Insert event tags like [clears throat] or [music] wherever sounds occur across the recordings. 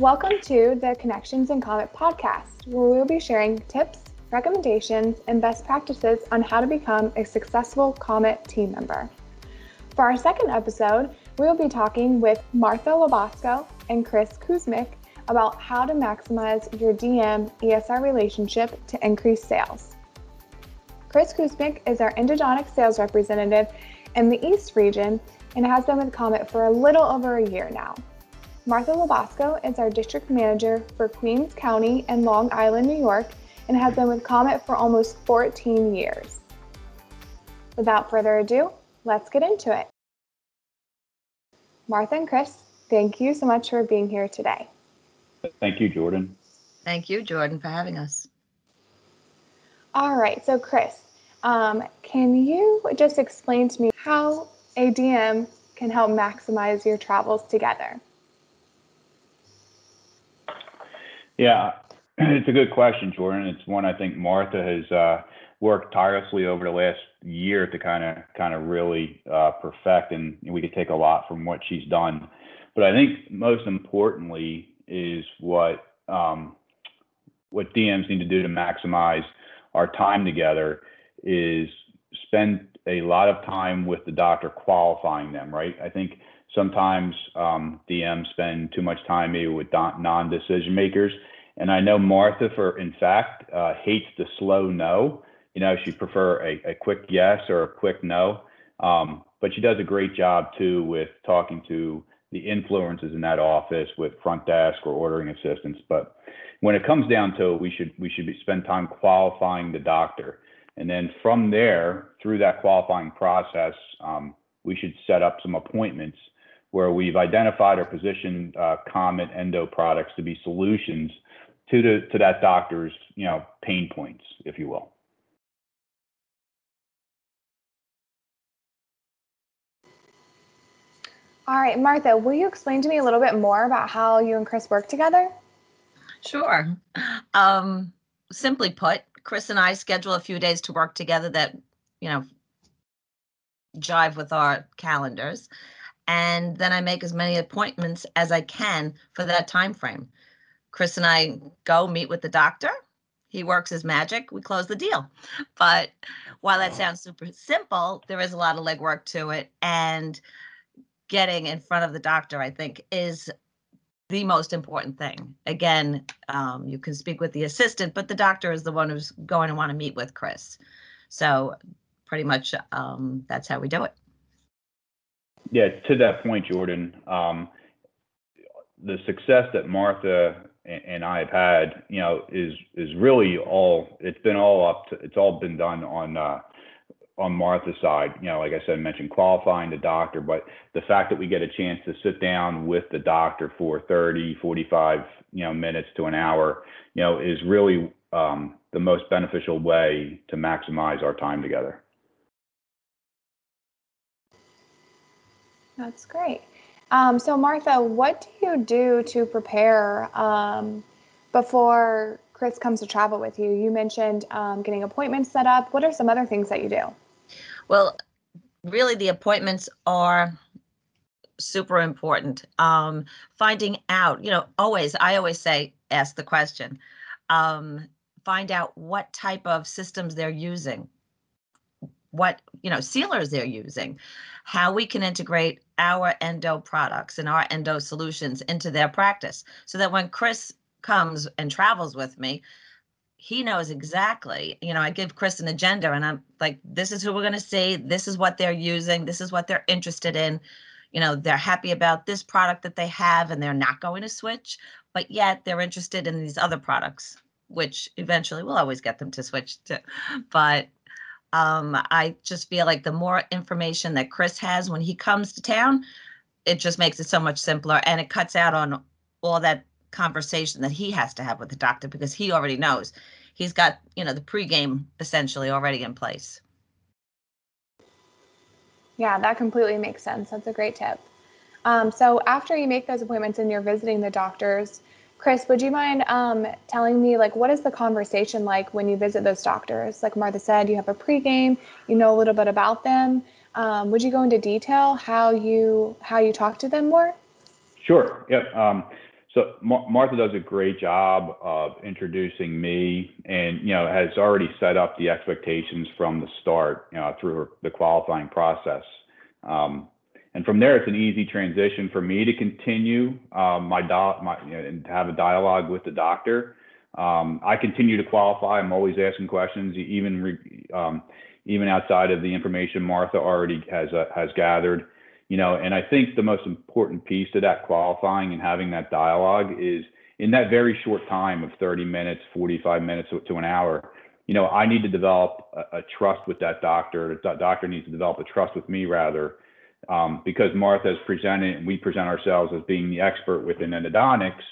Welcome to the Connections in Comet podcast, where we will be sharing tips, recommendations, and best practices on how to become a successful Comet team member. For our second episode, we will be talking with Martha Labasco and Chris Kuzmic about how to maximize your DM ESR relationship to increase sales. Chris Kuzmic is our endodontic sales representative in the East region and has been with Comet for a little over a year now. Martha Labasco is our district manager for Queens County and Long Island, New York, and has been with Comet for almost 14 years. Without further ado, let's get into it. Martha and Chris, thank you so much for being here today. Thank you, Jordan. Thank you, Jordan, for having us. All right, so Chris, um, can you just explain to me how ADM can help maximize your travels together? Yeah, [clears throat] it's a good question, Jordan. It's one I think Martha has uh, worked tirelessly over the last year to kind of kind of really uh, perfect, and we could take a lot from what she's done. But I think most importantly is what um, what DMs need to do to maximize our time together is spend a lot of time with the doctor qualifying them. Right? I think sometimes um, DMs spend too much time maybe with non-decision makers and I know Martha, for in fact, uh, hates the slow no. You know, she prefer a, a quick yes or a quick no. Um, but she does a great job too with talking to the influences in that office with front desk or ordering assistants. But when it comes down to it, we should we should spend time qualifying the doctor, and then from there through that qualifying process, um, we should set up some appointments where we've identified or positioned uh, Comet Endo products to be solutions to the to that doctor's you know pain points, if you will. All right, Martha, will you explain to me a little bit more about how you and Chris work together? Sure. Um, simply put, Chris and I schedule a few days to work together that, you know, jive with our calendars. And then I make as many appointments as I can for that time frame. Chris and I go meet with the doctor. He works his magic. We close the deal. But while that sounds super simple, there is a lot of legwork to it. And getting in front of the doctor, I think, is the most important thing. Again, um, you can speak with the assistant, but the doctor is the one who's going to want to meet with Chris. So, pretty much um, that's how we do it. Yeah, to that point, Jordan, um, the success that Martha and I have had, you know, is is really all. It's been all up to. It's all been done on uh, on Martha's side. You know, like I said, I mentioned qualifying the doctor, but the fact that we get a chance to sit down with the doctor for 30, 45, you know, minutes to an hour, you know, is really um, the most beneficial way to maximize our time together. That's great. Um, so, Martha, what do you do to prepare um, before Chris comes to travel with you? You mentioned um, getting appointments set up. What are some other things that you do? Well, really, the appointments are super important. Um, finding out, you know, always, I always say, ask the question. Um, find out what type of systems they're using what you know sealers they're using how we can integrate our endo products and our endo solutions into their practice so that when chris comes and travels with me he knows exactly you know i give chris an agenda and i'm like this is who we're going to see. This is what they're using. This is what they're interested in. You know they're happy about this product that they have and they're not going to switch but yet they're interested in these other products which eventually will always get them to switch to but um, I just feel like the more information that Chris has when he comes to town, it just makes it so much simpler and it cuts out on all that conversation that he has to have with the doctor because he already knows. He's got, you know, the pregame essentially already in place. Yeah, that completely makes sense. That's a great tip. Um, so after you make those appointments and you're visiting the doctors, Chris, would you mind um, telling me like what is the conversation like when you visit those doctors? Like Martha said, you have a pregame, you know a little bit about them. Um, would you go into detail how you how you talk to them more? Sure. Yep. Um, so Mar- Martha does a great job of introducing me, and you know has already set up the expectations from the start, you know, through her, the qualifying process. Um, and from there, it's an easy transition for me to continue um, my, my you know, and have a dialogue with the doctor. Um, I continue to qualify. I'm always asking questions, even re- um, even outside of the information Martha already has uh, has gathered you know, and I think the most important piece to that qualifying and having that dialogue is in that very short time of 30 minutes, 45 minutes to an hour, you know, I need to develop a, a trust with that doctor. The doctor needs to develop a trust with me rather, um, because Martha presented and we present ourselves as being the expert within endodontics.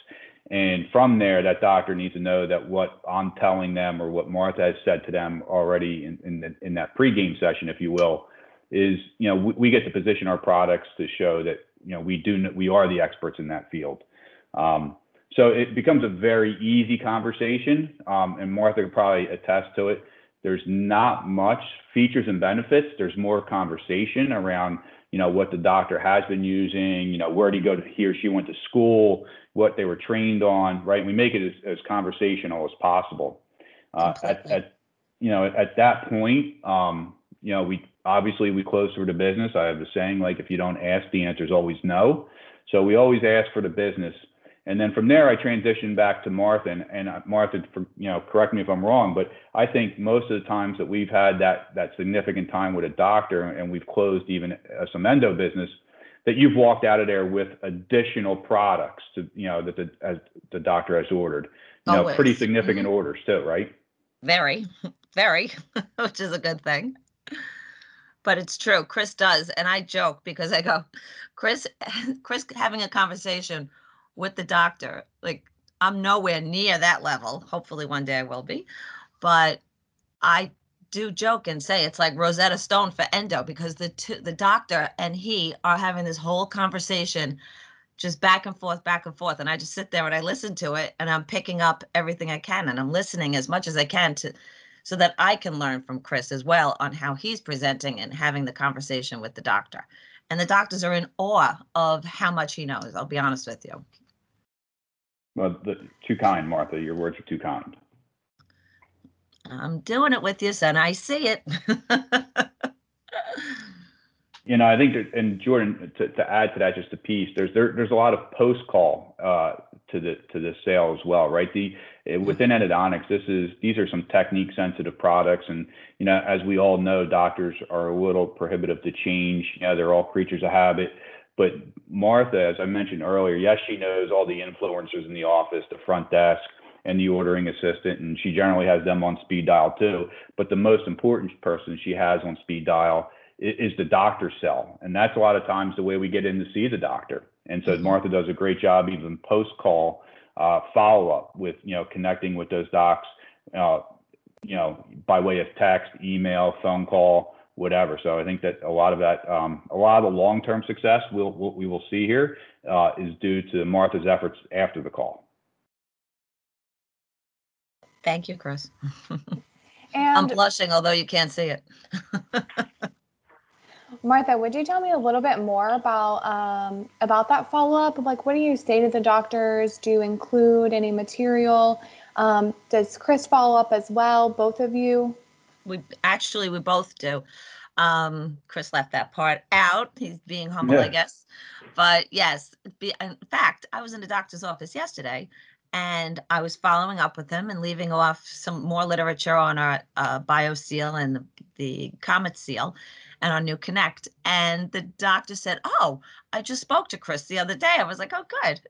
And from there, that doctor needs to know that what I'm telling them or what Martha has said to them already in, in, in that pregame session, if you will, is you know we, we, get to position our products to show that you know we do we are the experts in that field. Um, so it becomes a very easy conversation, um, and Martha could probably attest to it. There's not much features and benefits. There's more conversation around you know what the doctor has been using, you know where did he go to, he or she went to school, what they were trained on, right? We make it as, as conversational as possible. Uh, at, at you know at that point, um, you know we obviously we close through the business. I have the saying like if you don't ask, the answer is always no. So we always ask for the business. And then from there, I transitioned back to Martha. And, and uh, Martha, for, you know, correct me if I'm wrong, but I think most of the times that we've had that that significant time with a doctor, and we've closed even some endo business, that you've walked out of there with additional products to, you know, that the as the doctor has ordered. You know, pretty significant mm-hmm. orders too, right? Very, [laughs] very, [laughs] which is a good thing but it's true. Chris does, and I joke because I go, Chris, [laughs] Chris having a conversation with the doctor. Like I'm nowhere near that level. Hopefully one day I will be, but I do joke and say it's like Rosetta Stone for endo because the two, the doctor and he are having this whole conversation just back and forth back and forth and I just sit there and I listen to it and I'm picking up everything I can and I'm listening as much as I can to so that I can learn from Chris as well on how he's presenting and having the conversation with the doctor. And the doctors are in awe of how much he knows. I'll be honest with you. Well, the, too kind, Martha. Your words are too kind. I'm doing it with you, son. I see it. [laughs] you know, I think, that, and Jordan, to, to add to that, just a piece. There's there, there's a lot of post call uh, to the to the sale as well, right? The mm-hmm. within endodontics, this is these are some technique sensitive products, and you know, as we all know, doctors are a little prohibitive to change. You know, they're all creatures of habit. But Martha, as I mentioned earlier, yes, she knows all the influencers in the office, the front desk, and the ordering assistant, and she generally has them on speed dial too. But the most important person she has on speed dial is the doctor cell, and that's a lot of times the way we get in to see the doctor. And so mm-hmm. Martha does a great job, even post call uh, follow up with you know connecting with those docs, uh, you know by way of text, email, phone call, whatever. So I think that a lot of that, um, a lot of the long term success we'll, we'll, we will see here uh, is due to Martha's efforts after the call. Thank you, Chris. [laughs] I'm blushing, although you can't see it. [laughs] Martha, would you tell me a little bit more about um, about that follow up? Like, what do you say to the doctors? Do you include any material? Um, does Chris follow up as well? Both of you? We actually we both do. Um, Chris left that part out. He's being humble, yeah. I guess. But yes, be, in fact, I was in the doctor's office yesterday, and I was following up with him and leaving off some more literature on our uh, BioSeal and the, the Comet Seal and our new Connect. And the doctor said, Oh, I just spoke to Chris the other day. I was like, Oh, good.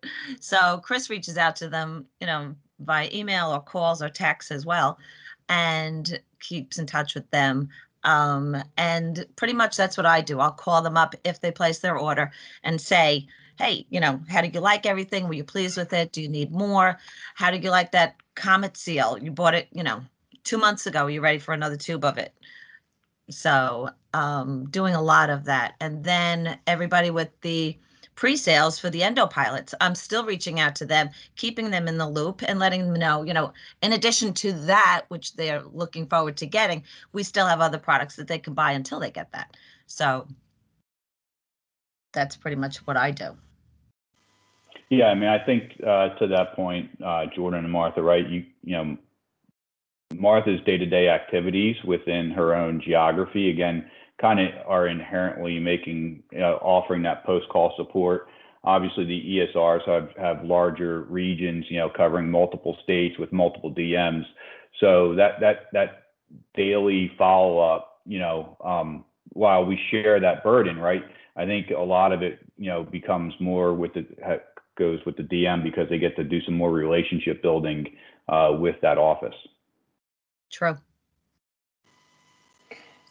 So Chris reaches out to them, you know, via email or calls or texts as well, and keeps in touch with them. Um, and pretty much that's what I do. I'll call them up if they place their order and say, Hey, you know, how did you like everything? Were you pleased with it? Do you need more? How did you like that Comet seal? You bought it, you know, two months ago. Are you ready for another tube of it? So um, doing a lot of that. And then everybody with the pre-sales for the endo pilots i'm still reaching out to them keeping them in the loop and letting them know you know in addition to that which they're looking forward to getting we still have other products that they can buy until they get that so that's pretty much what i do Yeah, I mean, I think uh, to that point, uh, Jordan and Martha, right? You you know, Martha's day-to-day activities within her own geography, again, kind of are inherently making uh, offering that post-call support. Obviously, the ESRs have have larger regions, you know, covering multiple states with multiple DMs. So that that that daily follow-up, you know, um, while we share that burden, right? I think a lot of it, you know, becomes more with the goes with the DM because they get to do some more relationship building uh, with that office. True.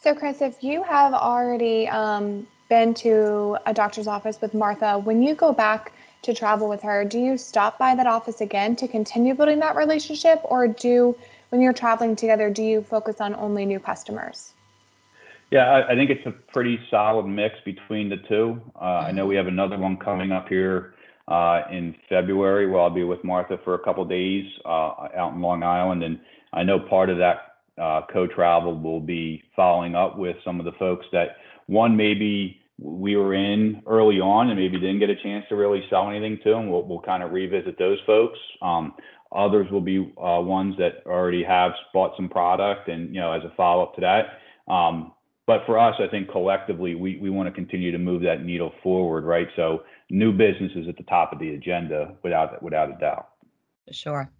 So, Chris, if you have already um, been to a doctor's office with Martha, when you go back to travel with her, do you stop by that office again to continue building that relationship, or do when you're traveling together, do you focus on only new customers? Yeah, I, I think it's a pretty solid mix between the two. Uh, I know we have another one coming up here uh, in February where I'll be with Martha for a couple days uh, out in Long Island. And I know part of that uh, co-travel will be following up with some of the folks that one maybe we were in early on and maybe didn't get a chance to really sell anything to them. We'll, we'll kind of revisit those folks. Um, others will be uh, ones that already have bought some product and, you know, as a follow up to that. Um, but for us, I think collectively, we, we want to continue to move that needle forward, right? So new business is at the top of the agenda without without a doubt. Sure.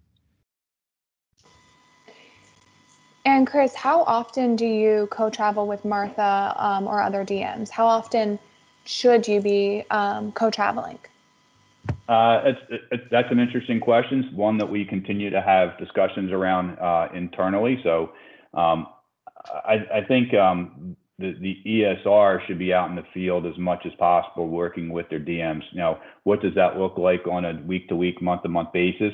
And Chris, how often do you co-travel with Martha um, or other DMs? How often should you be um, co-traveling? Uh, it's, that's an interesting question. One that we continue to have discussions around uh, internally. So um, I, I, think um, the, the ESR should be out in the field as much as possible, working with their DMs. Now, what does that look like on a week to week, month to month basis?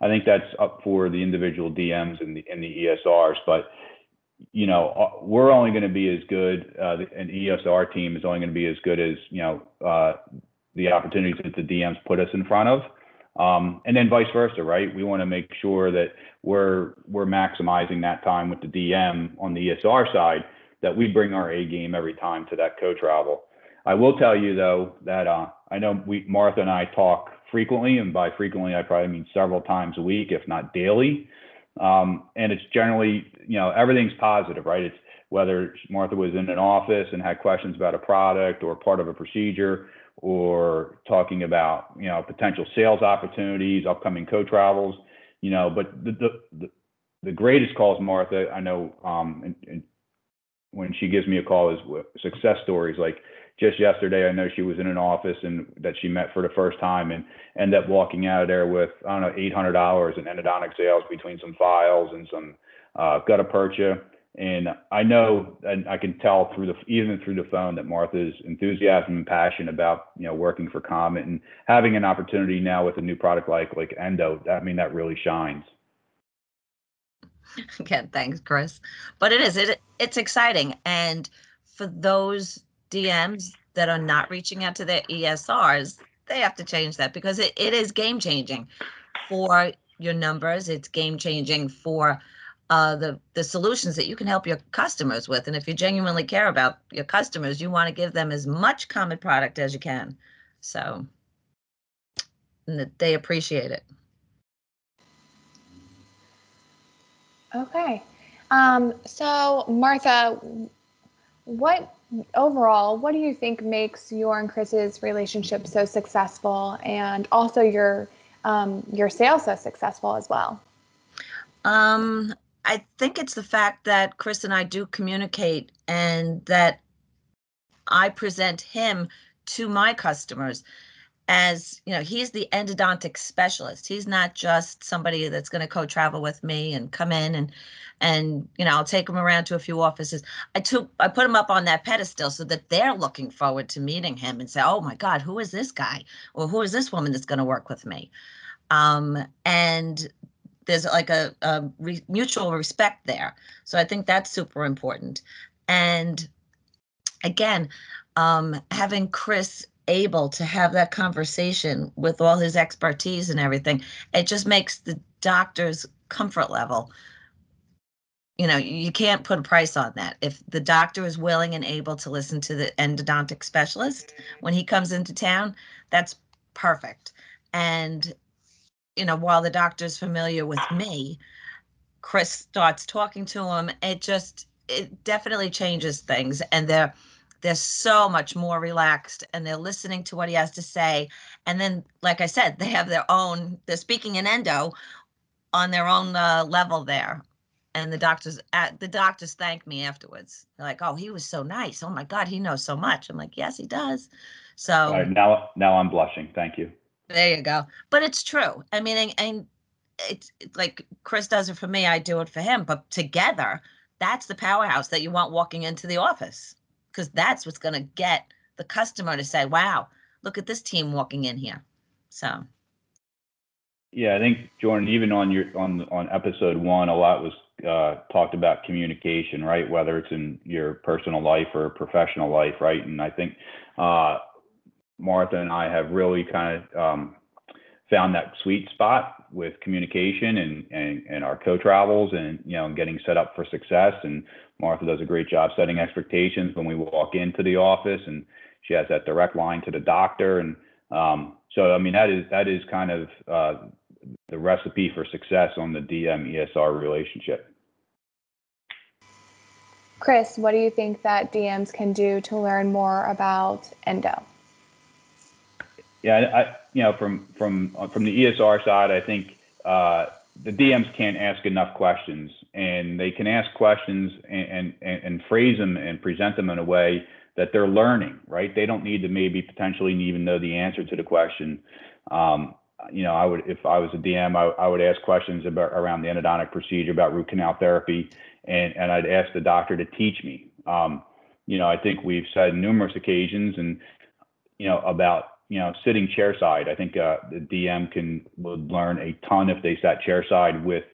I think that's up for the individual DMs and the and the ESRs. But you know, uh, we're only going to be as good. Uh, an ESR team is only going to be as good as you know uh, the opportunities that the DMs put us in front of. Um, and then vice versa, right? We want to make sure that we're we're maximizing that time with the DM on the ESR side that we bring our A game every time to that co-travel. I will tell you though that uh, I know we Martha and I talk frequently, and by frequently I probably mean several times a week, if not daily. Um, and it's generally, you know, everything's positive, right? It's whether Martha was in an office and had questions about a product or part of a procedure, or talking about, you know, potential sales opportunities, upcoming co-travels, you know. But the the, the, greatest calls, Martha, I know, um, and, and when she gives me a call is success stories. Like just yesterday, I know she was in an office and that she met for the first time and ended up walking out of there with, I don't know, $800 in endodontic sales between some files and some uh, gutta percha. And I know, and I can tell through the, even through the phone that Martha's enthusiasm and passion about, you know, working for Comet and having an opportunity now with a new product like, like Endo, I mean, that really shines. [laughs] Again, thanks, Chris. But it is it it's exciting, and for those DMs that are not reaching out to their ESRs, they have to change that because it, it is game changing for your numbers. It's game changing for uh, the the solutions that you can help your customers with. And if you genuinely care about your customers, you want to give them as much Comet product as you can. So that they appreciate it. Okay. Um, so, Martha, what overall, what do you think makes your and Chris's relationship so successful, and also your um, your sales so successful as well? Um, I think it's the fact that Chris and I do communicate, and that I present him to my customers as you know he's the endodontic specialist. He's not just somebody that's going to co-travel with me and come in and and you know i'll take him around to a few offices. I took i put him up on that pedestal so that they're looking forward to meeting him and say oh my god who is this guy? Or who is this woman that's going to work with me? Um, and there's like a, a re- mutual respect there. So i think that's super important. And again um, having chris able to have that conversation with all his expertise and everything, it just makes the doctor's comfort level. You know, you can't put a price on that. If the doctor is willing and able to listen to the endodontic specialist when he comes into town, that's perfect. And, you know, while the doctor's familiar with me, Chris starts talking to him. It just, it definitely changes things. And they're, they're so much more relaxed and they're listening to what he has to say. And then, like I said, they have their own, they're speaking in endo on their own uh, level there. And the doctors at the doctors thank me afterwards. They're like, "Oh, he was so nice. Oh my God, he knows so much." I'm like, "Yes, he does." So right, now, now I'm blushing. Thank you. there you go. But it's true. I mean, and, and it's like Chris does it for me, I do it for him. But together, that's the powerhouse that you want walking into the office because that's what's going to get the customer to say, "Wow, look at this team walking in here." So Yeah, I think Jordan, even on your on on episode one, a lot was uh, talked about communication, right? Whether it's in your personal life or professional life, right? And I think uh, Martha and I have really kind of um, found that sweet spot with communication and, and and our co-travels and you know getting set up for success. And Martha does a great job setting expectations when we walk into the office, and she has that direct line to the doctor. And um, so, I mean, that is that is kind of uh, the recipe for success on the DM ESR relationship. Chris, what do you think that DMs can do to learn more about endo? Yeah, I, you know, from from from the ESR side, I think uh, the DMs can't ask enough questions, and they can ask questions and, and and phrase them and present them in a way that they're learning. Right? They don't need to maybe potentially even know the answer to the question. Um, you know, I would if I was a DM, I, I would ask questions about around the endodontic procedure, about root canal therapy, and and I'd ask the doctor to teach me. Um, you know, I think we've said numerous occasions, and you know about you know, sitting chair side. I think uh, the DM can would learn a ton if they sat chair side with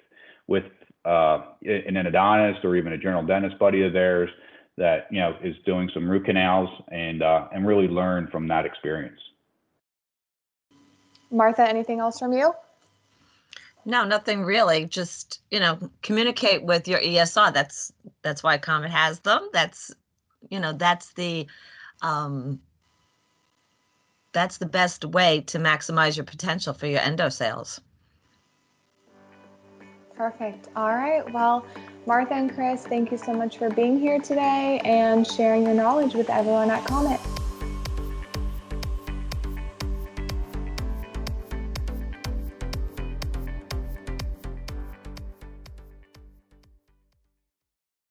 with uh, an endodontist or even a general dentist buddy of theirs that you know is doing some root canals and uh, and really learn from that experience. Martha, anything else from you? no, nothing really. Just you know, communicate with your ESR. That's that's why Comet has them. That's you know, that's the um, that's the best way to maximize your potential for your endo sales. Perfect. All right. Well, Martha and Chris, thank you so much for being here today and sharing your knowledge with everyone at Comet.